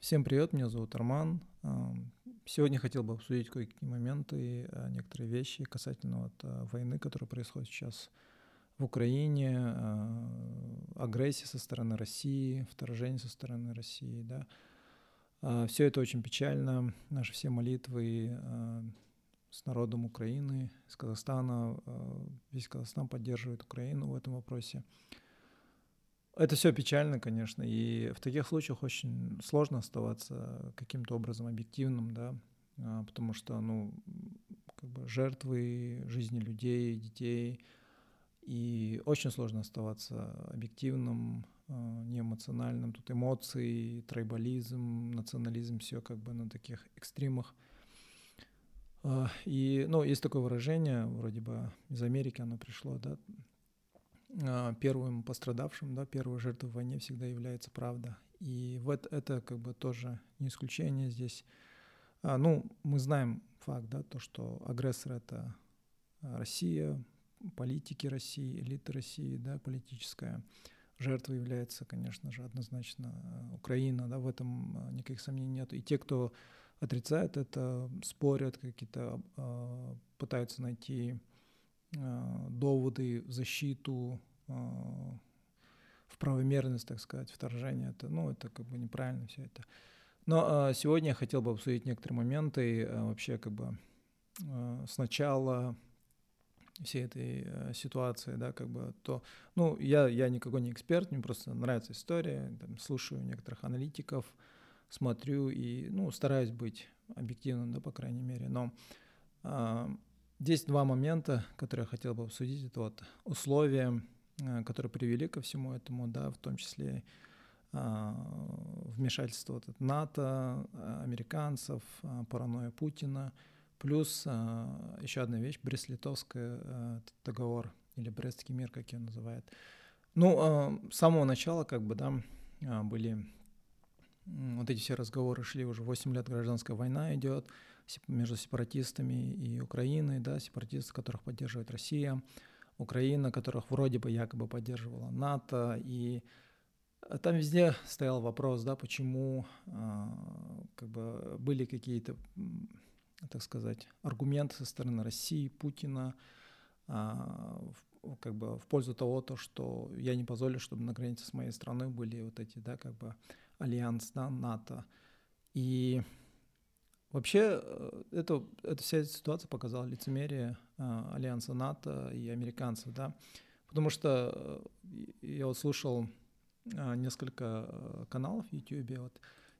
Всем привет, меня зовут Арман. Сегодня хотел бы обсудить кое-какие моменты, э, некоторые вещи касательно вот э, войны, которая происходит сейчас в Украине, э, агрессии со стороны России, вторжение со стороны России, да. Все это очень печально. Наши все молитвы с народом Украины, с Казахстана, весь Казахстан поддерживает Украину в этом вопросе. Это все печально, конечно, и в таких случаях очень сложно оставаться каким-то образом объективным, да, а, потому что, ну, как бы жертвы жизни людей, детей, и очень сложно оставаться объективным, а, неэмоциональным. Тут эмоции, трайбализм, национализм, все как бы на таких экстримах. А, и, ну, есть такое выражение, вроде бы из Америки оно пришло, да, первым пострадавшим, да, первой жертвой в войне всегда является правда. И вот это как бы тоже не исключение здесь. А, ну, мы знаем факт, да, то, что агрессор — это Россия, политики России, элиты России, да, политическая. Жертва является, конечно же, однозначно Украина, да, в этом а, никаких сомнений нет. И те, кто отрицает это, спорят, какие-то пытаются найти Э, доводы в защиту, э, в правомерность, так сказать, вторжения. Это, ну, это как бы неправильно все это. Но э, сегодня я хотел бы обсудить некоторые моменты вообще как бы сначала всей этой ситуации, да, как бы то, ну, я, я никакой не эксперт, мне просто нравится история, там, слушаю некоторых аналитиков, смотрю и, ну, стараюсь быть объективным, да, по крайней мере, но Здесь два момента, которые я хотел бы обсудить. Это вот условия, э, которые привели ко всему этому, да, в том числе а, вмешательство НАТО, американцев, а, паранойя Путина, плюс а, еще одна вещь, Брест-Литовский э, договор или Брестский мир, как его называют. Ну, с самого начала, как бы, да, были вот эти все разговоры шли уже 8 лет, гражданская война идет, между сепаратистами и Украиной, да, сепаратисты, которых поддерживает Россия, Украина, которых вроде бы якобы поддерживала НАТО, и там везде стоял вопрос, да, почему э, как бы были какие-то, так сказать, аргументы со стороны России, Путина, э, как бы в пользу того, то, что я не позволю, чтобы на границе с моей страной были вот эти, да, как бы альянс, да, НАТО. И Вообще, э, это, эта вся эта ситуация показала лицемерие э, альянса НАТО и американцев, да, потому что э, я вот слушал несколько каналов в YouTube, вот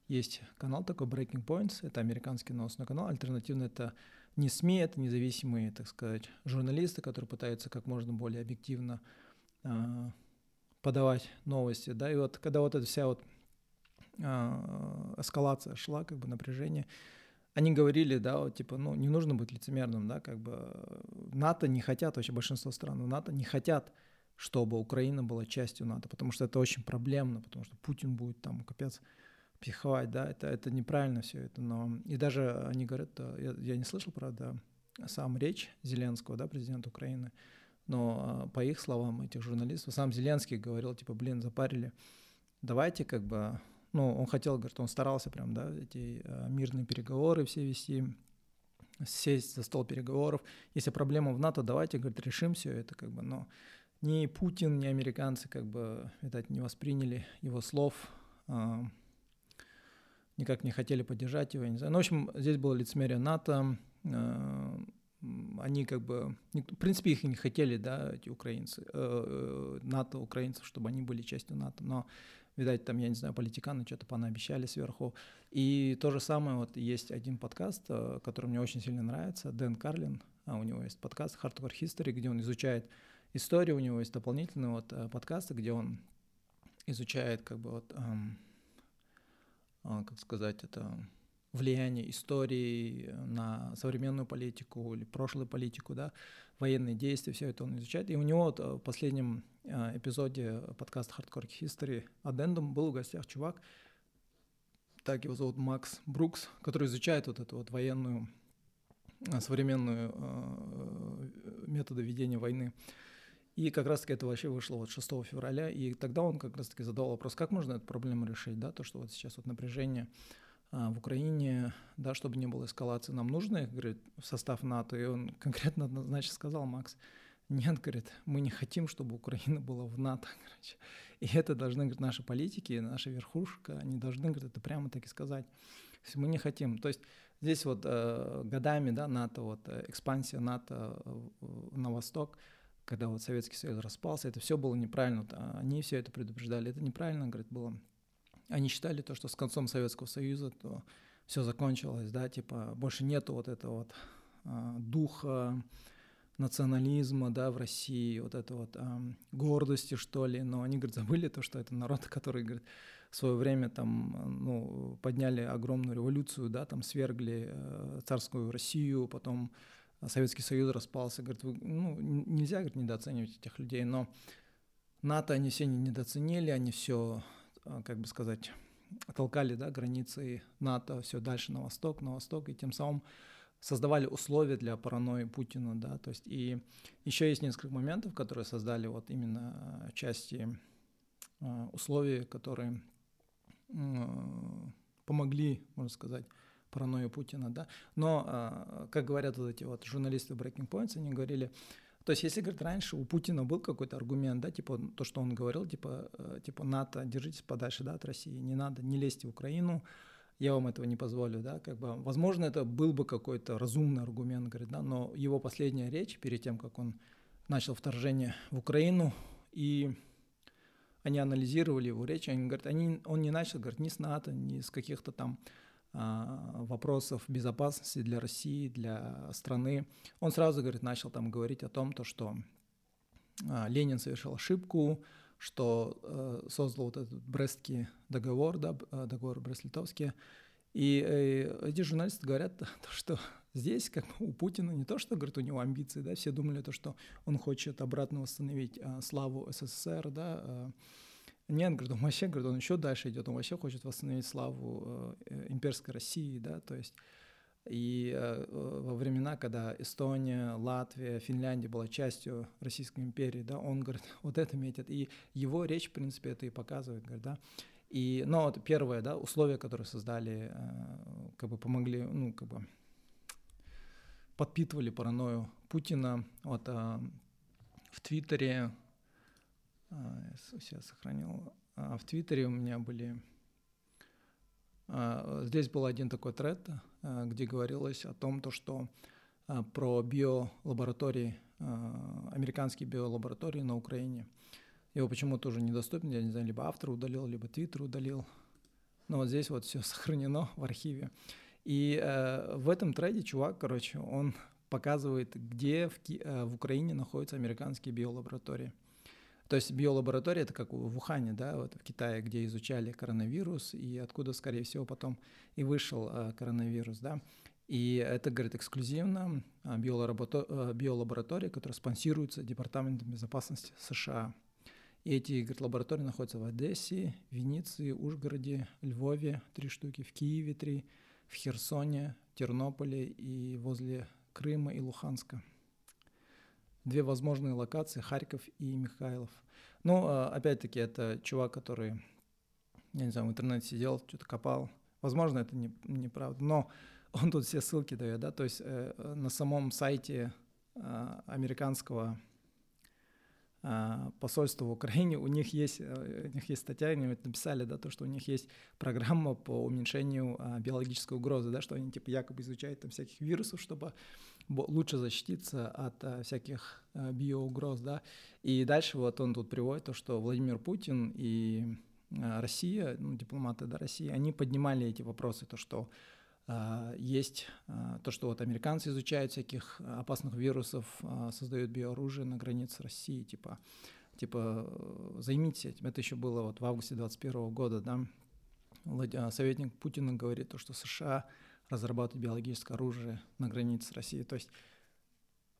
есть канал такой Breaking Points, это американский новостной канал, альтернативно это не СМИ, это независимые, так сказать, журналисты, которые пытаются как можно более объективно э, подавать новости, да, и вот когда вот эта вся вот эскалация шла, как бы напряжение, они говорили, да, вот, типа, ну, не нужно быть лицемерным, да, как бы э, НАТО не хотят, вообще большинство стран НАТО не хотят, чтобы Украина была частью НАТО, потому что это очень проблемно, потому что Путин будет там капец пихать, да, это, это неправильно все это, но и даже они говорят, я, я не слышал, правда, сам речь Зеленского, да, президента Украины, но э, по их словам, этих журналистов, сам Зеленский говорил, типа, блин, запарили, давайте как бы ну, он хотел, говорит, он старался прям, да, эти э, мирные переговоры все вести, сесть за стол переговоров. Если проблема в НАТО, давайте, говорит, решим все это, как бы, но ни Путин, ни американцы, как бы, видать, не восприняли его слов, э, никак не хотели поддержать его, не знаю. Ну, в общем, здесь было лицемерие НАТО, э, они как бы, в принципе, их не хотели, да, эти украинцы, э, э НАТО, украинцев, чтобы они были частью НАТО, но видать, там, я не знаю, политиканы что-то понаобещали сверху. И то же самое, вот есть один подкаст, э, который мне очень сильно нравится, Дэн Карлин, а у него есть подкаст Hardcore History, где он изучает историю, у него есть дополнительные вот э, подкасты, где он изучает, как бы вот, эм, э, как сказать, это влияние истории на современную политику или прошлую политику, да, военные действия, все это он изучает. И у него вот в последнем Э, эпизоде подкаста Hardcore History Addendum был в гостях чувак, так его зовут Макс Брукс, который изучает вот эту вот военную, э, современную э, методы ведения войны. И как раз-таки это вообще вышло вот 6 февраля, и тогда он как раз-таки задал вопрос, как можно эту проблему решить, да, то, что вот сейчас вот напряжение в Украине, да, чтобы не было эскалации, нам нужно, говорит, в состав НАТО, и он конкретно однозначно сказал, Макс, нет, говорит, мы не хотим, чтобы Украина была в НАТО, короче. И это должны, говорит, наши политики, наша верхушка, они должны, говорит, это прямо таки сказать. Если мы не хотим. То есть здесь вот э, годами, да, НАТО, вот э, экспансия НАТО на восток, когда вот Советский Союз распался, это все было неправильно. А они все это предупреждали. Это неправильно, говорит, было. Они считали то, что с концом Советского Союза то все закончилось, да, типа больше нету вот этого вот э, духа национализма, да, в России, вот это вот э, гордости, что ли, но они, говорят, забыли то, что это народ, который, говорит, в свое время там, ну, подняли огромную революцию, да, там свергли э, царскую Россию, потом Советский Союз распался, говорит, вы, ну, нельзя, говорит, недооценивать этих людей, но НАТО они все недооценили, они все, как бы сказать, толкали, да, границы НАТО все дальше на восток, на восток, и тем самым создавали условия для паранойи Путина, да, то есть и еще есть несколько моментов, которые создали вот именно э, части э, условий, которые помогли, можно сказать, паранойю Путина, да, но, э, как говорят вот эти вот журналисты Breaking Points, они говорили, то есть, если, говорит, раньше у Путина был какой-то аргумент, да, типа то, что он говорил, типа, типа НАТО, держитесь подальше, да, от России, не надо, не лезьте в Украину, я вам этого не позволю, да, как бы, возможно, это был бы какой-то разумный аргумент, говорит, да, но его последняя речь перед тем, как он начал вторжение в Украину, и они анализировали его речь, они говорят, они, он не начал, говорит, ни с НАТО, ни с каких-то там вопросов безопасности для России, для страны. Он сразу, говорит, начал там говорить о том, то, что а, Ленин совершил ошибку, что э, создал вот этот Брестский договор, да, э, договор Брест-Литовский. И э, эти журналисты говорят, что здесь как у Путина не то, что, говорит, у него амбиции, да, все думали то, что он хочет обратно восстановить э, славу СССР, да, нет, говорит, он вообще, говорит, он еще дальше идет, он вообще хочет восстановить славу э, имперской России, да, то есть и э, во времена, когда Эстония, Латвия, Финляндия была частью Российской империи, да, он говорит, вот это метит. И его речь, в принципе, это и показывает, говорит, да. И, но вот первое, да, условия, которые создали, э, как бы помогли, ну, как бы подпитывали паранойю Путина. Вот э, в Твиттере, сейчас сохранил, в Твиттере у меня были а, здесь был один такой тред, а, где говорилось о том, то, что а, про биолаборатории, американские биолаборатории на Украине. Его почему-то уже недоступен, я не знаю, либо автор удалил, либо твиттер удалил. Но вот здесь вот все сохранено в архиве. И э, в этом треде чувак, короче, он показывает, где в, Ки- э, в Украине находятся американские биолаборатории. То есть биолаборатория это как в Ухане, да, вот в Китае, где изучали коронавирус и откуда, скорее всего, потом и вышел э, коронавирус, да. И это, говорит, эксклюзивно а, э, биолаборатория, которая спонсируется Департаментом безопасности США. И эти говорит, лаборатории находятся в Одессе, Венеции, Ужгороде, Львове, три штуки, в Киеве три, в Херсоне, Тернополе и возле Крыма и Луханска две возможные локации, Харьков и Михайлов. Ну, а, опять-таки, это чувак, который, я не знаю, в интернете сидел, что-то копал. Возможно, это не, неправда, но он тут все ссылки дает, да, то есть э, на самом сайте э, американского э, посольства в Украине, у них есть, э, у них есть статья, они написали, да, то, что у них есть программа по уменьшению э, биологической угрозы, да, что они типа якобы изучают там всяких вирусов, чтобы лучше защититься от а, всяких а, биоугроз, да. И дальше вот он тут приводит то, что Владимир Путин и а, Россия, ну, дипломаты да, России, они поднимали эти вопросы, то, что а, есть а, то, что вот американцы изучают всяких опасных вирусов, а, создают биооружие на границе России, типа, типа займитесь этим. Это еще было вот в августе 2021 года, да. Советник Путина говорит, то, что США разрабатывать биологическое оружие на границе с Россией. То есть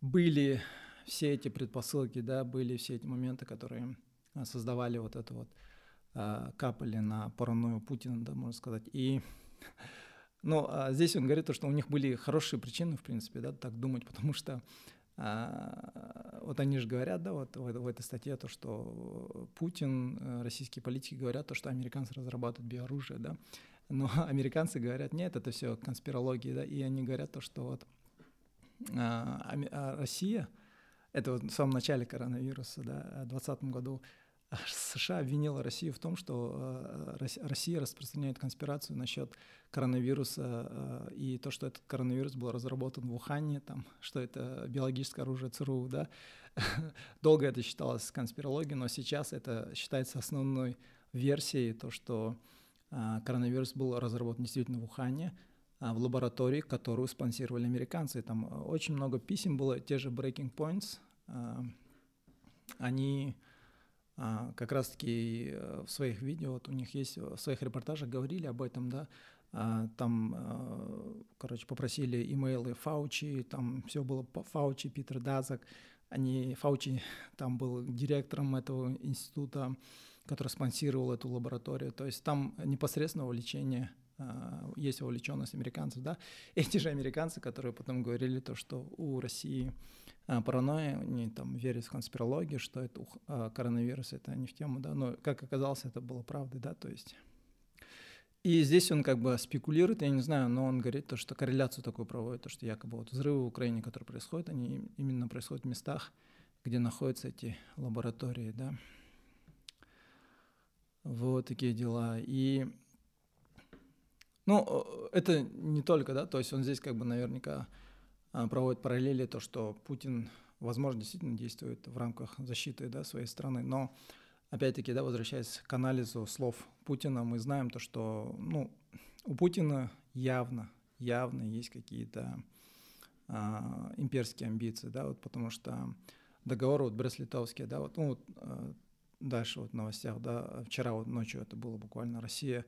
были все эти предпосылки, да, были все эти моменты, которые а, создавали вот это вот, а, капали на паранойю Путина, да, можно сказать. И ну, а здесь он говорит, что у них были хорошие причины, в принципе, да, так думать, потому что а, вот они же говорят, да, вот в, в этой статье, то, что Путин, э, российские политики говорят, то, что американцы разрабатывают биоружие, да, но американцы говорят, нет, это все конспирология, да, и они говорят то, что вот а, а Россия, это вот в самом начале коронавируса, да, в 2020 году, США обвинила Россию в том, что э, Россия распространяет конспирацию насчет коронавируса э, и то, что этот коронавирус был разработан в Ухане, там, что это биологическое оружие ЦРУ, да. Долго это считалось конспирологией, но сейчас это считается основной версией, то, что э, коронавирус был разработан действительно в Ухане, в лаборатории, которую спонсировали американцы. Там очень много писем было, те же breaking points. Они как раз-таки э, в своих видео, вот у них есть, в своих репортажах говорили об этом, да, а, там, э, короче, попросили имейлы Фаучи, там все было по Фаучи, Питер Дазак, они, Фаучи там был директором этого института, который спонсировал эту лабораторию, то есть там непосредственно увлечение а, есть вовлеченность американцев, да, эти же американцы, которые потом говорили то, что у России а, паранойя, они там верят в конспирологию, что это а, коронавирус, это не в тему, да, но как оказалось, это было правдой, да, то есть и здесь он как бы спекулирует, я не знаю, но он говорит то, что корреляцию такую проводит, то, что якобы вот взрывы в Украине, которые происходят, они именно происходят в местах, где находятся эти лаборатории, да. Вот такие дела. И, ну, это не только, да, то есть он здесь как бы наверняка а, проводит параллели, то, что Путин, возможно, действительно действует в рамках защиты да, своей страны, но опять-таки, да, возвращаясь к анализу слов Путина, мы знаем то, что ну, у Путина явно, явно есть какие-то а, имперские амбиции, да, вот потому что договор вот Брест-Литовский, да, вот, ну, вот, а, дальше вот в новостях, да, вчера вот ночью это было буквально Россия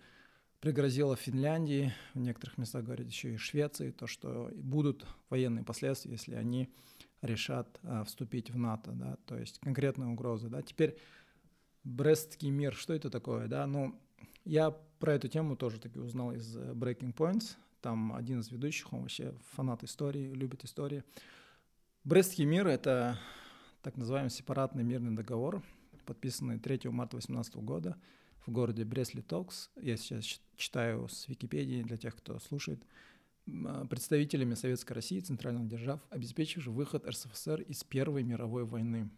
пригрозила Финляндии, в некоторых местах говорят еще и Швеции, то, что будут военные последствия, если они решат а, вступить в НАТО, да, то есть конкретная угроза, да. Теперь Брестский мир, что это такое, да, ну, я про эту тему тоже таки узнал из э, Breaking Points, там один из ведущих, он вообще фанат истории, любит истории. Брестский мир — это так называемый сепаратный мирный договор, подписанный 3 марта 2018 года — в городе Брест-Литовск. Я сейчас читаю с Википедии для тех, кто слушает. А, представителями Советской России, центральных держав, обеспечивших выход РСФСР из Первой мировой войны.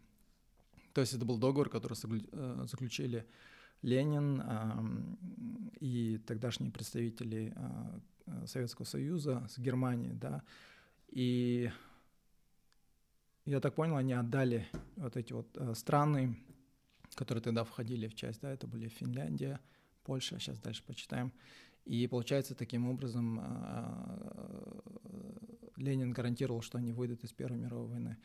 То есть это был договор, который э, заключили Ленин и тогдашние представители а, Советского Союза с Германией, да, и я так понял, они отдали вот эти вот э, страны которые тогда входили в часть, да, это были Финляндия, Польша, сейчас дальше почитаем. И получается, таким образом а, а, Ленин гарантировал, что они выйдут из Первой мировой войны.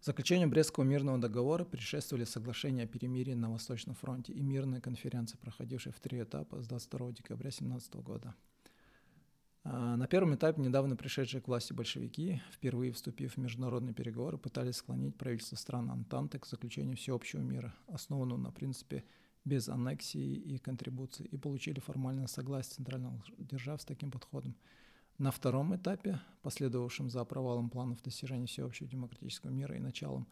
Заключению Брестского мирного договора предшествовали соглашения о перемирии на Восточном фронте и мирная конференция, проходившая в три этапа с 22 декабря 1917 года. А, на первом этапе недавно пришедшие к власти большевики, впервые вступив в международные переговоры, пытались склонить правительство стран Антанты к заключению всеобщего мира, основанного на принципе без аннексии и контрибуции, и получили формальное согласие центральных держав с таким подходом. На втором этапе, последовавшем за провалом планов достижения всеобщего демократического мира и началом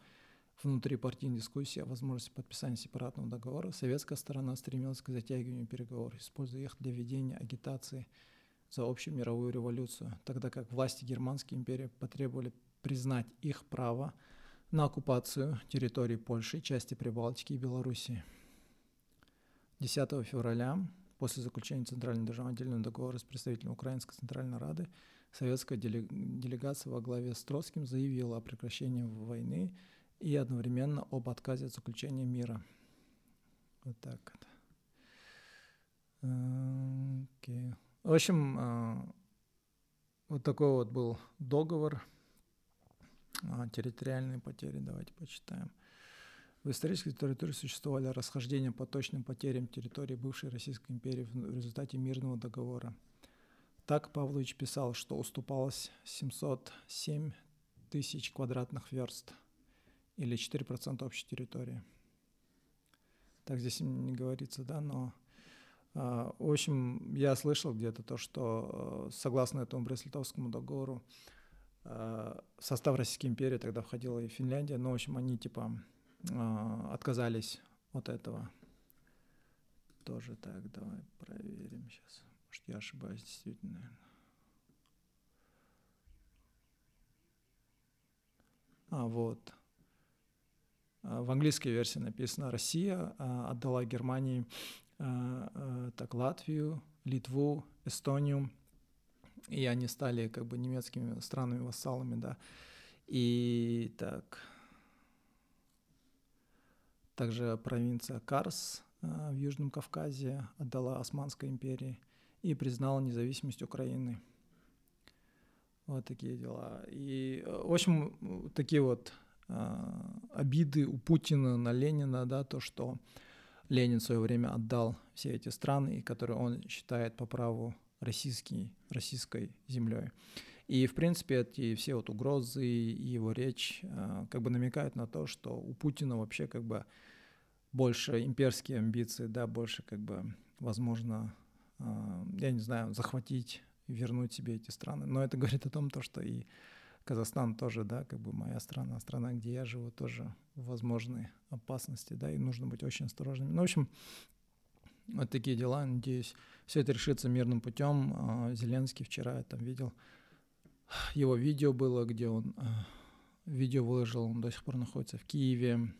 внутрипартийной дискуссии о возможности подписания сепаратного договора, советская сторона стремилась к затягиванию переговоров, используя их для ведения агитации – за общую мировую революцию, тогда как власти Германской империи потребовали признать их право на оккупацию территории Польши, части Прибалтики и Белоруссии. 10 февраля, после заключения Центральной державы отдельного договора с представителем Украинской Центральной Рады, советская делегация во главе с Троцким заявила о прекращении войны и одновременно об отказе от заключения мира. Вот так вот. Okay. В общем, а, вот такой вот был договор. А, территориальные потери, давайте почитаем. В исторической литературе существовали расхождения по точным потерям территории бывшей Российской империи в результате мирного договора. Так Павлович писал, что уступалось 707 тысяч квадратных верст или 4% общей территории. Так здесь не говорится, да, но в общем, я слышал где-то то, что э, согласно этому Брест-Литовскому договору в состав Российской империи тогда входила и Финляндия, но, в общем, они, типа, отказались от этого. Тоже так, давай проверим сейчас. Может, я ошибаюсь, действительно, наверное. А, вот. А, в английской версии написано «Россия а, отдала Германии а, так, Латвию, Литву, Эстонию, и они стали как бы немецкими странами-вассалами, да. И так, также провинция Карс в Южном Кавказе отдала Османской империи и признала независимость Украины. Вот такие дела. И, в общем, такие вот э, обиды у Путина на Ленина, да, то, что Ленин в свое время отдал все эти страны, которые он считает по праву российский, российской землей. И, в принципе, эти все вот угрозы и его речь э, как бы намекают на то, что у Путина вообще как бы больше имперские амбиции, да, больше как бы, возможно, э, я не знаю, захватить, вернуть себе эти страны. Но это говорит о том, то, что и Казахстан тоже, да, как бы моя страна, страна, где я живу, тоже возможны опасности, да, и нужно быть очень осторожным. Ну, в общем, вот такие дела, надеюсь, все это решится мирным путем. А, Зеленский вчера я там видел, его видео было, где он а, видео выложил, он до сих пор находится в Киеве,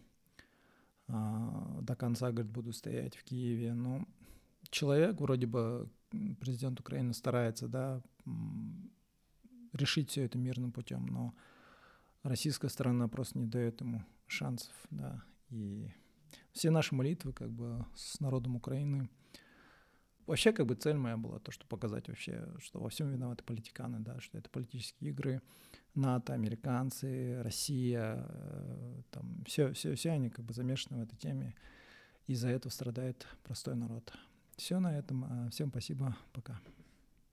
а, до конца, говорит, буду стоять в Киеве. Но человек, вроде бы президент Украины старается, да, решить все это мирным путем, но российская сторона просто не дает ему шансов, да, и все наши молитвы как бы с народом Украины. Вообще как бы цель моя была то, что показать вообще, что во всем виноваты политиканы, да, что это политические игры, НАТО, американцы, Россия, э, там все, все, все они как бы замешаны в этой теме, и за это страдает простой народ. Все на этом. Всем спасибо. Пока.